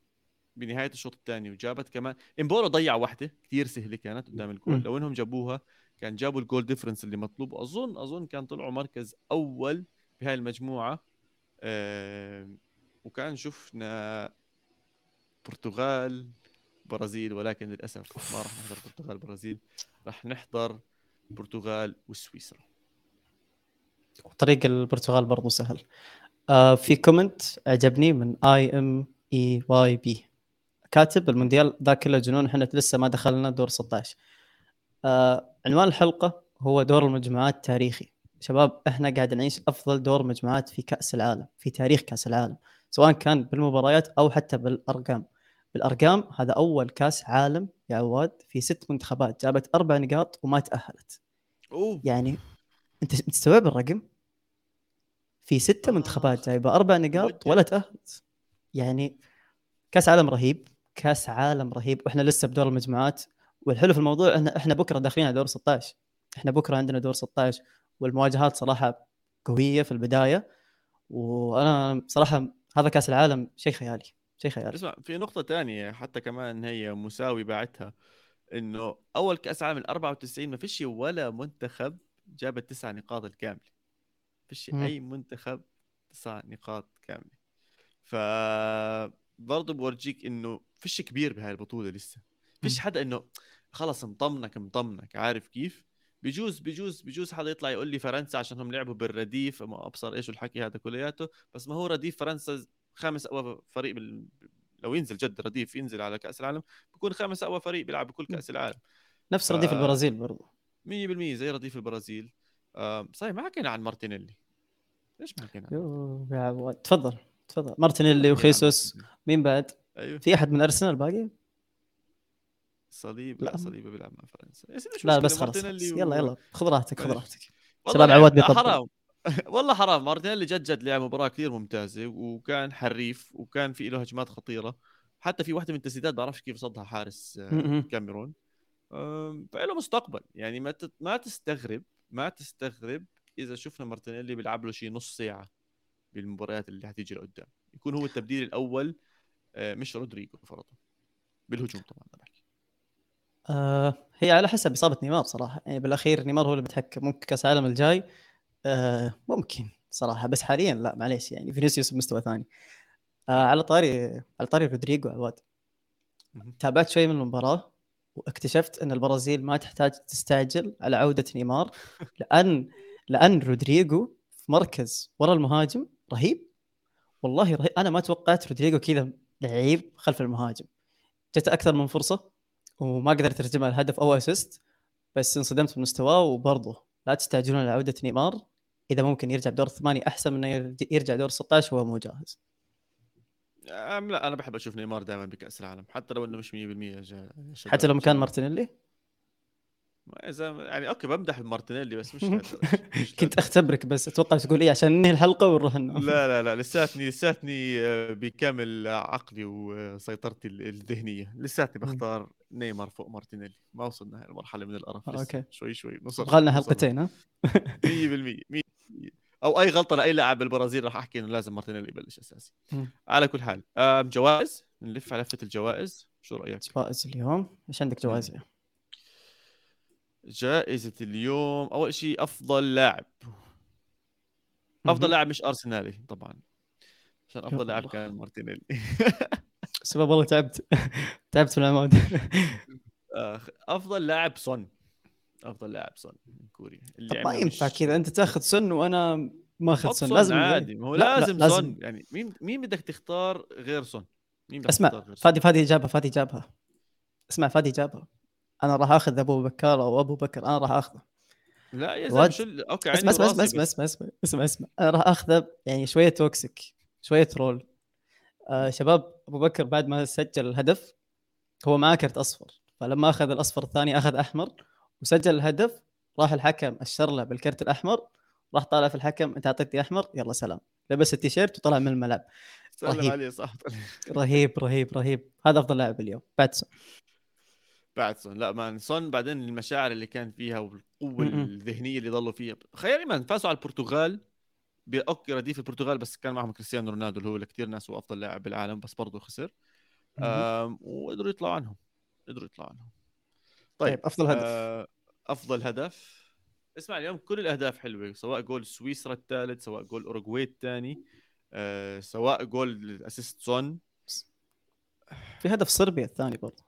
بنهاية الشوط الثاني وجابت كمان إمبولو ضيع واحدة كثير سهلة كانت قدام الجول. لو إنهم جابوها كان جابوا ال goal difference اللي مطلوب. اظن أظن كان طلعوا مركز أول بهاي المجموعة. آه وكان شفنا برتغال برازيل ولكن للأسف ما راح نحضر برتغال برازيل. راح نحضر برتغال وسويسرا. طريق البرتغال برضو سهل. آه في comment عجبني من I M I Y B كاتب المونديال ذا كله جنون إحنا لسه ما دخلنا دور 16 آه عنوان الحلقة هو دور المجموعات تاريخي شباب إحنا قاعد نعيش أفضل دور مجموعات في كأس العالم في تاريخ كأس العالم سواء كان بالمباريات أو حتى بالأرقام بالأرقام هذا أول كأس عالم يا عواد في ست منتخبات جابت أربع نقاط وما تأهلت اوه يعني أنت مستوعب الرقم؟ في ستة آه. منتخبات جايبة أربع نقاط. ولا تأهلت يعني كأس عالم رهيب كأس عالم رهيب وإحنا لسه بدور المجموعات والحلو في الموضوع إحنا إحنا بكرة داخلين على دور 16 إحنا بكرة عندنا دور 16 والمواجهات صراحة قوية في البداية. وأنا صراحة هذا كأس العالم شيء خيالي شيء خيالي. اسمع في نقطة تانية حتى كمان هي مساوي باعتها إنه أول كأس عالم ال 94 ما فيش ولا منتخب جاب التسع نقاط الكاملة. فيش. أي منتخب تسع نقاط كاملة. ف برضه بورجيك إنه فيش كبير بهاي البطولة لسه. فيش. حدا إنه خلص مطمنك مطمنك عارف كيف؟ بجوز بجوز بجوز حدا يطلع يقول لي فرنسا عشان هم لعبوا بالرديف ما أبصر إيش الحكي هذا كلياته. بس ما هو رديف فرنسا خامس أقوى فريق بال... لو ينزل جد رديف ينزل على كأس العالم بكون خامس أقوى فريق بيلعب بكل كأس العالم. نفس رديف البرازيل برضو. 100% زي رديف البرازيل. آم، صحيح ما حكينا عن مارتينيلي. ليش ما حكينا؟ تفضل تفضل. مارتينيلي وخيسوس. مين بعد؟ أيوه. في أحد من أرسنال باقي؟ صليب لا. لا. صليب بيلعب مع فرنسا. لا بس خلاص, يلا يلا. خذ راحتك خذ ماشي. راحتك. شباب لعب- عواد بيطبل. حرام. والله حرام. مارتينيلي جد جد لعب مباراة كثير ممتازة وكان حريف وكان في له هجمات خطيرة. حتى في واحدة من التسديدات بعرفش كيف صدها حارس آه، م-م. كاميرون. أم، فله مستقبل. يعني ما ما تستغرب ما تستغرب إذا شفنا مارتينيلي بيلعب له شيء نص ساعة بالمباريات اللي حتيجي لقدام. يكون هو التبديل الأول آه، مش رودريجو فرضا بالهجوم طبعا آه هي على حسب إصابة نيمار صراحة. يعني بالأخير نيمار هو اللي بيتحكم ممكن كأس العالم الجاي آه ممكن صراحة. بس حاليا لا معليش يعني. فينيسيوس بمستوى ثاني. آه على طاري على طاري رودريجو عواد. تابعت شوي من المباراة واكتشفت إن البرازيل ما تحتاج تستعجل على عودة نيمار لأن لأن رودريجو في مركز ورا المهاجم رهيب. والله رهيب أنا ما توقعت رودريجو كذا لعيب خلف المهاجم. جت أكثر من فرصة. وما قدرت أترجمها لهدف أو assist بس انصدمت بمستواه وبرضه لا تستعجلون على عوده نيمار. إذا ممكن يرجع بدور الثمانيه أحسن من يرجع دور 16 وهو مو جاهز. لا أنا بحب أشوف نيمار دائما بكأس العالم حتى لو إنه مش 100% يا جا- يا شباب. حتى لو مكان مارتينيلي؟ ما إذا يعني okay بمدح مارتينيلي بس مش. مش كنت. أختبرك بس أتوقع تقول إيه عشان ننهي الحلقة ونروح لا لا لا لساتني لساتني آه، بكامل عقلي وسيطرتي ال- الذهنية لساتني. بختار نيمار فوق مارتينيلي ما وصلنا هاي المرحلة من القرف آه،. okay. شوي شوي نوصل يبغى لنا نوصل. حلقتين ها 100% 100% أو أي غلطة لأي لاعب بالبرازيل راح أحكي إنه لازم مارتينيلي يبلش أساسي. على كل حال جوائز نلف على لفه الجوائز شو رأيك جوائز اليوم إيش عندك جوائز جائزة اليوم أول شيء أفضل لاعب. مهم. لاعب مش أرسنالي طبعا عشان يا أفضل لاعب. كان مارتينيلي. سبب والله تعبت. تعبت في العمود. آخ، أفضل لاعب صن أفضل لاعب صن من كوريا اللي ما ينفع كذا أنت تاخذ سون وأنا ماخذ حط سون. سون لازم. عادي. ما هو لا، لا، لازم, لازم. سون. يعني مين مين بدك تختار غير سون؟ مين بدك اسمع تختار غير سون؟ فادي فادي جابها فادي جابها اسمع فادي جابها أنا راح آخذ أبو بكر أو أبو بكر أنا راح آخذه. لا يا زلمة شو okay اسمع اسمع اسمع اسمع. اسمع اسمع اسمع اسمع أنا راح آخذه يعني شوية toxic شوية رول. آه شباب أبو بكر بعد ما سجل الهدف هو معاه كرت أصفر. فلما أخذ الأصفر الثاني أخذ أحمر. وسجل الهدف راح الحكم أشر له بالكرت الأحمر. راح طالع في الحكم أنت أعطيتني أحمر يلا سلام. شلح التيشيرت وطلع من الملعب. سلم رهيب. عليه صح. رهيب رهيب رهيب. هذا أفضل لاعب اليوم باتسون. بعد سون لا man سون بعدين المشاعر اللي كان فيها والقوة. الذهنية اللي ضلوا فيها. تخيل يا man فازوا على البرتغال. okay رديف البرتغال بس كان معهم كريستيانو رونالدو اللي هو لكثير ناس هو افضل لاعب بالعالم بس برضه خسر. وقدروا يطلعوا عنهم. قدروا يطلعوا عنهم. طيب طيب أفضل هدف. آه، أفضل هدف. اسمع اليوم كل الأهداف حلوة سواء جول سويسرا الثالث سواء جول أوروغواي الثاني آه، سواء goal assist سون. في هدف صربيا الثاني برضه.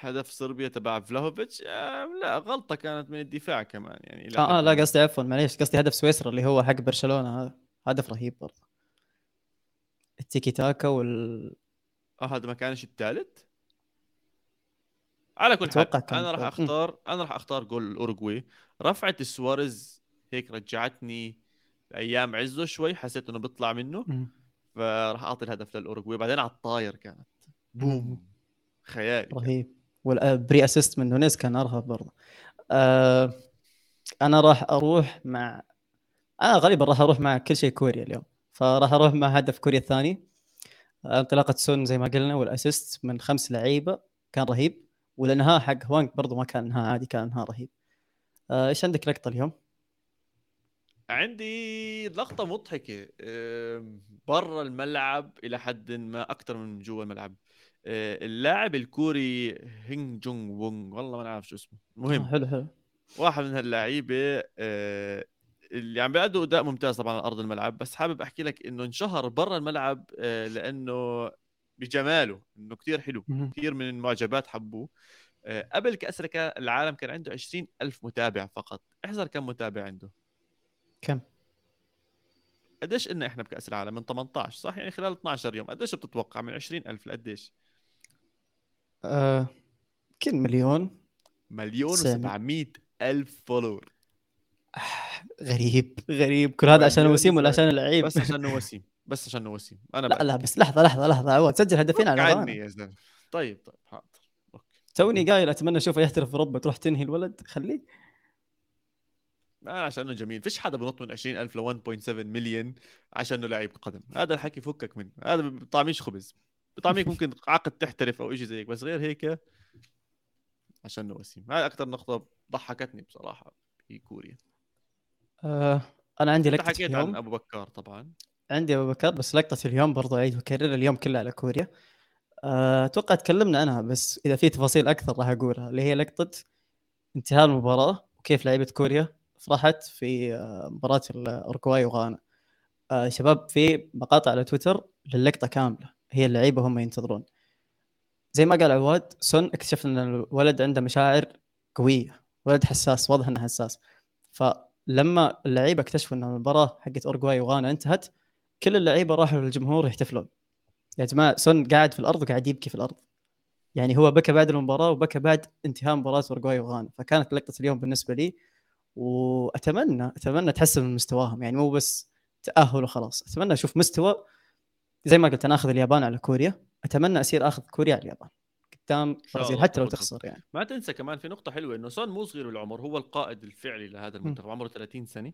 هدف صربيا تبع فلاهوفيتش آه، لا غلطة كانت من الدفاع كمان يعني إلى آه, آه لا. قصدي عفوا معليش قصدي هدف سويسرا اللي هو حق برشلونة هذا هدف رهيب برضه. التيكي تاكا وال آه هذا ما كانش الثالث؟ على كل حال أنا راح. أختار أنا راح أختار جول الأوروغواي. رفعه سواريز هيك رجعتني أيام عزه شوي حسيت إنه بيطلع منه. فراح أعطي الهدف للأوروغواي. بعدين على الطاير كانت. بوم. خيالي رهيب. وال pre-assist من نونيز كان ارهب برضه. آه أنا راح أروح مع أنا غالبا راح أروح مع كل شيء كوريا اليوم. فراح أروح مع هدف كوريا الثاني. آه، انطلاقة سون زي ما قلنا وال assist من خمس لعيبة كان رهيب. والانهاء حق هوانج برضه ما كان انهاء عادي كان انهاء رهيب. آه، إيش عندك لقطة اليوم؟ عندي لقطة مضحكة. أم، برا الملعب إلى حد ما أكثر من جوا الملعب. اللاعب الكوري هينج جونغ وونغ. والله ما نعرف شو اسمه. آه، المهم حلو حلو. واحد من هاللعيبة أه، اللي عم بيأدوا أداء ممتاز طبعا على أرض الملعب. بس حابب أحكي لك إنه انشهر برا الملعب لأنه بجماله إنه كتير حلو. كثير من المعجبات حبوه. قبل كأس العالم كان عنده 20 ألف متابع فقط. احذر كم متابع عنده. كم؟ قديش قلنا إحنا بكأس العالم؟ من 18 صح؟ يعني خلال 12 يوم. قديش بتتوقع؟ من 20000 لقديش؟ آه كل مليون مليون سامي. و700 ألف follower. غريب غريب. كل هذا عشان وسيم ولا. عشان اللعيب بس عشان وسيم بس عشان وسيم أنا لا لا بس لحظة لحظة لحظة. عواد سجل هدفين عاد يعني يا زلمة. طيب طيب حاضر. أوكي. توني قايل أتمنى أشوفه يحترف في اوروبا تروح تنهي الولد؟ خليه. آه عشانه جميل. فيش حدا بنط من 20000 ل 1.7 مليون عشانه لاعب قدم. هذا الحكي فكك منه. هذا بطعميش خبز. بطعميك ممكن عقد تحترف أو شيء زي هيك بس غير هيك عشانه وسيم هاي أكثر نقطة ضحكتني بصراحة في كوريا. آه أنا عندي لقطة حكيت اليوم. عن أبو بكار طبعا. عندي أبو بكر بس لقطة اليوم برضو أعيد واكرر اليوم كله على كوريا. آه، أتوقع تكلمنا عنها بس إذا في تفاصيل أكثر راح أقولها اللي هي لقطة انتهاء المباراة وكيف لعيبه كوريا فرحت في آه، مباراة الاورجواي وغانا. آه، شباب في مقاطع على تويتر للقطة كاملة. هي اللعيبة هم ينتظرون. زي ما قال عواد سون اكتشفنا إن الولد عنده مشاعر قوية ولد حساس واضح إنه حساس. فلما اللعيبة اكتشفوا إن المباراة حقت أورجواي وغانا انتهت كل اللعيبة راحوا للجمهور يحتفلون. يا جماعة سون قاعد في الأرض وقاعد يبكي في الأرض. يعني هو بكى بعد المباراة وبكى بعد انتهاء مباراة أورجواي وغانا. فكانت لقطة اليوم بالنسبة لي وأتمنى أتمنى تحسن من مستواهم. يعني مو بس تأهل وخلاص. أتمنى أشوف مستوى زي ما قلت أنا آخذ اليابان على كوريا. أتمنى اصير آخذ كوريا على اليابان. قدام البرازيل حتى لو. تخسر يعني. ما تنسى كمان في نقطة حلوة إنه سون مو صغير بالعمر هو القائد الفعلي لهذا المنتخب عمره 30 سنة.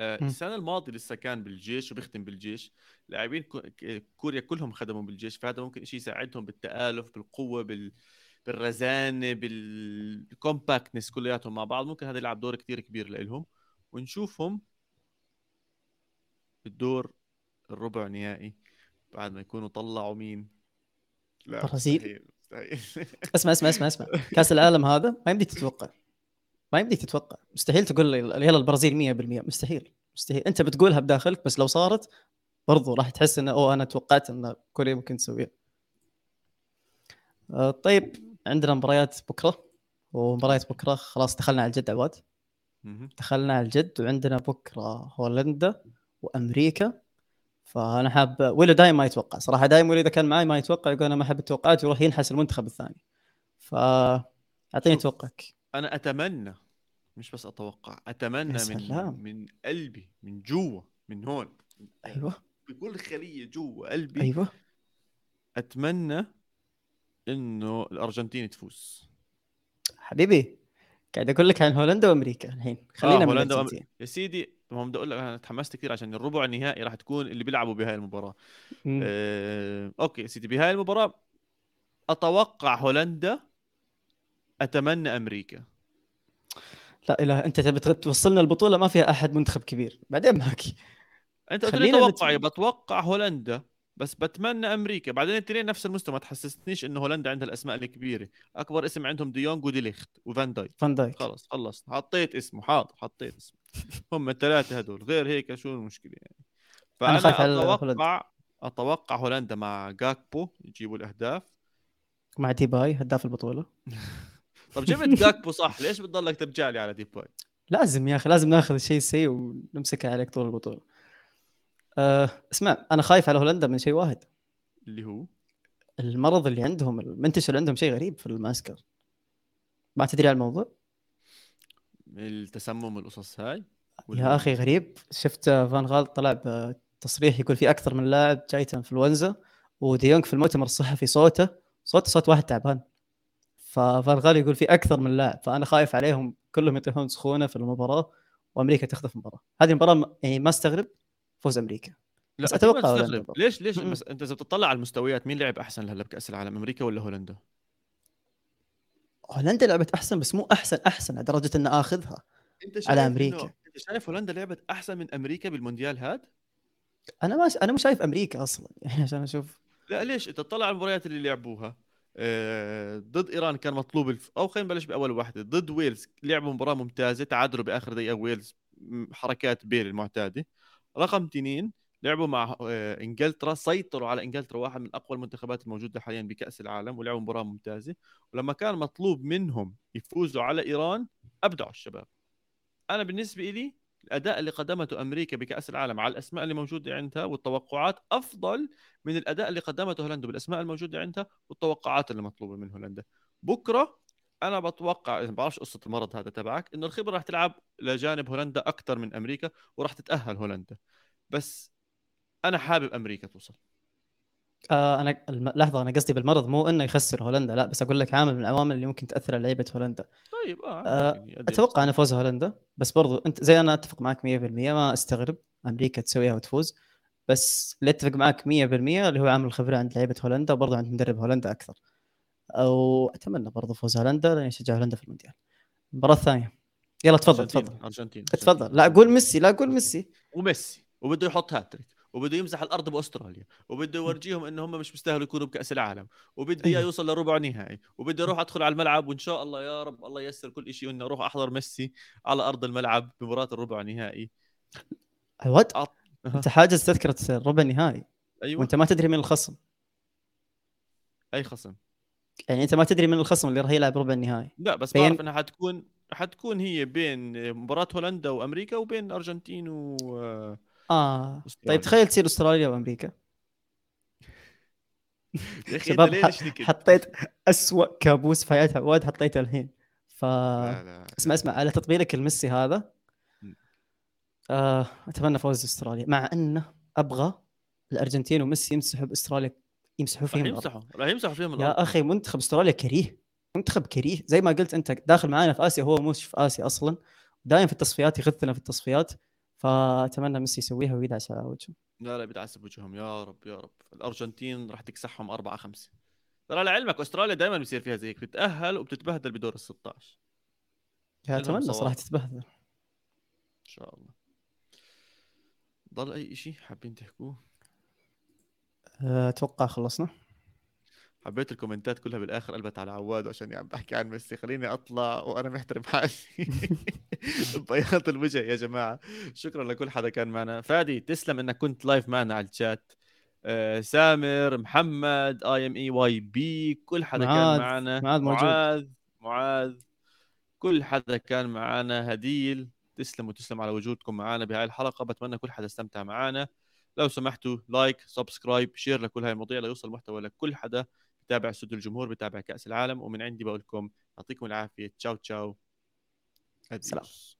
آه، مم. السنة الماضية لسه كان بالجيش وبيختم بالجيش. لاعبين كوريا كلهم خدموا بالجيش فهذا ممكن شيء يساعدهم بالتآلف بالقوة بال بالرزانة بالكومباكتنس كلياتهم مع بعض. ممكن هذا يلعب دور كتير كبير لهم ونشوفهم بالدور الربع نهائي بعد ما يكونوا طلعوا مين؟ لا برازيل؟ مستحيل مستحيل. اسمع اسمع اسمع اسمع. كأس العالم هذا ما يمديك تتوقع. ما يمديك تتوقع. مستحيل تقول لي يلا البرازيل 100% مستحيل مستحيل. أنت بتقولها بداخلك بس لو صارت برضو راح تحس إنه أوه أنا توقعت إن كوريا ممكن تسويها آه، طيب عندنا مباريات بكرة. ومباريات بكرة خلاص دخلنا على الجد عواد. دخلنا على الجد وعندنا بكرة هولندا وأمريكا. فأنا حاب ويلو دايم ما يتوقع. صراحة دايم ويلو إذا كان معي ما يتوقع يقول أنا ما أحب التوقعات ويروح ينحس المنتخب الثاني. ف أعطيني. توقعك. أنا أتمنى مش بس أتوقع أتمنى من سلام. من قلبي من جوا من هون أيوه. بكل خلية جوا قلبي أيوه. أتمنى إنه الأرجنتين تفوز. حبيبي قاعد أقول لك عن هولندا وأمريكا الحين. خلينا من هولندا وأم- الأرجنتين. يا سيدي ما بدي أقول لك أنا تحمست كثير عشان الربع النهائي راح تكون اللي بيلعبوا بهاي المباراة. مم. أه... أوكي سيدي بهاي المباراة أتوقع هولندا أتمنى أمريكا. لا إله أنت تبي توصلنا البطولة ما فيها أحد منتخب كبير. بعدين معك أنت قلت لي توقعي بتوقع هولندا بس بتمنى أمريكا. بعدين الاثنين نفس المستوى ما تحسسنيش انه هولندا عندها الأسماء الكبيرة. أكبر اسم عندهم ديونج وديليخت وفان دايك. فان دايك. خلص خلص حطيت اسمه حاضر حطيت اسمه. هم الثلاثة هدول. غير هيك شو المشكلة يعني؟ أنا فأنا على أتوقع أتوقع هولندا مع جاكبو يجيبوا الأهداف. مع ديباي هداف البطولة. طب جبت جاكبو صح ليش بتضلك ترجع لي على ديباي؟ لازم يا أخي لازم ناخذ الشيء السيء ونمسكه عليك طول البطولة. أه اسمع أنا خايف على هولندا من شيء واحد. اللي هو؟ المرض اللي عندهم المنتشر عندهم شيء غريب في المعسكر ما تدري على الموضوع؟ التسمم والقصص هاي؟ يا أخي غريب. شفت فان غال طلع بتصريح يقول في أكثر من لاعب جايته إنفلونزا وديونج في المؤتمر الصحفي صوته صوت صوت واحد تعبان. ففان غال يقول في أكثر من لاعب فأنا خايف عليهم كلهم يطيحون سخونة في المباراة وأمريكا تخطف المباراة. هذه المباراة يعني ما أستغرب. فوز أمريكا لا بس. برضه. ليش ليش. بس أنت إذا بتطلع على المستويات مين لعب أحسن هلا بكاس العالم أمريكا ولا هولندا؟ هولندا لعبت أحسن بس مو أحسن أحسن لدرجة ان آخذها أنت على شايف أمريكا. إنه- أنت شايف هولندا لعبت أحسن من أمريكا بالمونديال هاد؟ أنا ما أنا مو شايف أمريكا أصلا يعني عشان أشوف لا ليش انت تطلع على المباريات اللي لعبوها آه، ضد إيران كان مطلوب الف... أو خلينا نبلش بأول واحدة ضد ويلز لعبوا مباراة ممتازة تعادلوا بآخر دقيقة ويلز حركات بيل المعتادة رقم اثنين لعبوا مع آه، إنجلترا سيطروا على إنجلترا واحد من أقوى المنتخبات الموجودة حاليا بكأس العالم ولعبوا مباراة ممتازة. ولما كان مطلوب منهم يفوزوا على إيران أبدعوا الشباب. أنا بالنسبة لي الأداء اللي قدمته أمريكا بكأس العالم على الأسماء اللي موجودة عندها والتوقعات أفضل من الأداء اللي قدمته هولندا بالأسماء الموجودة عندها والتوقعات اللي مطلوبة من هولندا. بكرة أنا بتوقع ما بعرفش قصة المرض هذا تبعك إنه الخبرة راح تلعب لجانب هولندا أكثر من أمريكا وراح تتأهل هولندا. بس أنا حابب أمريكا توصل. آه أنا الم... لحظة أنا قصدي بالمرض مو إنه يخسر هولندا لا بس أقول لك عامل من العوامل اللي ممكن تأثر على لعيبة هولندا. طيب آه, آه، يؤدي أتوقع أنا فوز هولندا بس برضو أنت زي أنا أتفق معك 100% ما أستغرب أمريكا تسويها وتفوز بس اللي أتفق معك 100% اللي هو عامل الخبره عند لعيبة هولندا وبرضو عند مدرب هولندا أكثر. أو أتمنى برضو فوز هولندا لأني أشجع هولندا في المونديال. المباراه الثانية يلا تفضل تفضل. أرجنتين. تفضل. لا قول ميسي لا قول ميسي. وميسي. وبده يحط هاتريك. وبده يمسح الأرض بأستراليا. وبده يورجيهم انه هم مش مستاهلوا يكونوا بكأس العالم. وبده إياه أيوه. يوصل لربع نهائي. وبده أروح أدخل على الملعب وإن شاء الله يا رب الله ييسر كل شيء وإني أروح أحضر ميسي على أرض الملعب بمباراة الربع النهائي عود أط... أنت حاجز تذكره الربع النهائي أيوه. وأنت ما تدري من الخصم. أي خصم. يعني أنت ما تدري من الخصم اللي راح يلعب ربع النهائي. لا بس بين- بعرف إنها حتكون حتكون هي بين مباراة هولندا وأمريكا وبين الارجنتين و آه. أستراليا. طيب تخيل تصير أستراليا وأمريكا. يا أخي انت شباب حطيت أسوأ كابوس في حياتها واد حطيته الحين. ف لا لا. اسمع اسمع على تطبيلك الميسي هذا. آه أتمنى فوز أستراليا مع أنه أبغى الأرجنتين وميسي يمسحوا بأستراليا يمسحوا راح فيهم الأرض. يمسحوا راح يمسحوا فيهم الأرض. يا أخي منتخب أستراليا كريه منتخب كريه. زي ما قلت أنت داخل معانا في آسيا هو مش في آسيا أصلا. دايم في التصفيات يغثنا في التصفيات. فأتمنى ميسي يسويها ويدعس على وجهه. لا لا بتعسب وجههم يا رب يا رب. الأرجنتين راح تكسحهم أربعة خمسة. ترى لعلمك أستراليا دائما بيصير فيها زي هيك بتتاهل وبتتبهدل بدور ال 16 يا لهم أتمنى. صراحة تتبهدل. إن شاء الله. ضل أي شيء حابين تحكوه؟ أتوقع خلصنا. حبيت الكومنتات كلها بالآخر قلبت على عواد عشان عم بحكي عن ميسي. خليني أطلع وأنا محترم حالي. بياض الوجه يا جماعة. شكرا لكل حدا كان معنا. فادي تسلم إنك كنت لايف معنا على الشات. آه سامر محمد اي ام اي واي بي كل حدا معاذ، كان معنا. معاذ. معاذ معاذ. كل حدا كان معنا. هديل تسلم وتسلم على وجودكم معنا بهاي الحلقة. بتمنى كل حدا استمتع معنا. لو سمحتوا like subscribe share لكل هاي المواضيع ليوصل محتوى لكل حدا بتابع استوديو الجمهور بتابع كأس العالم. ومن عندي بقول لكم يعطيكم العافية. تشاو تشاو. سلام.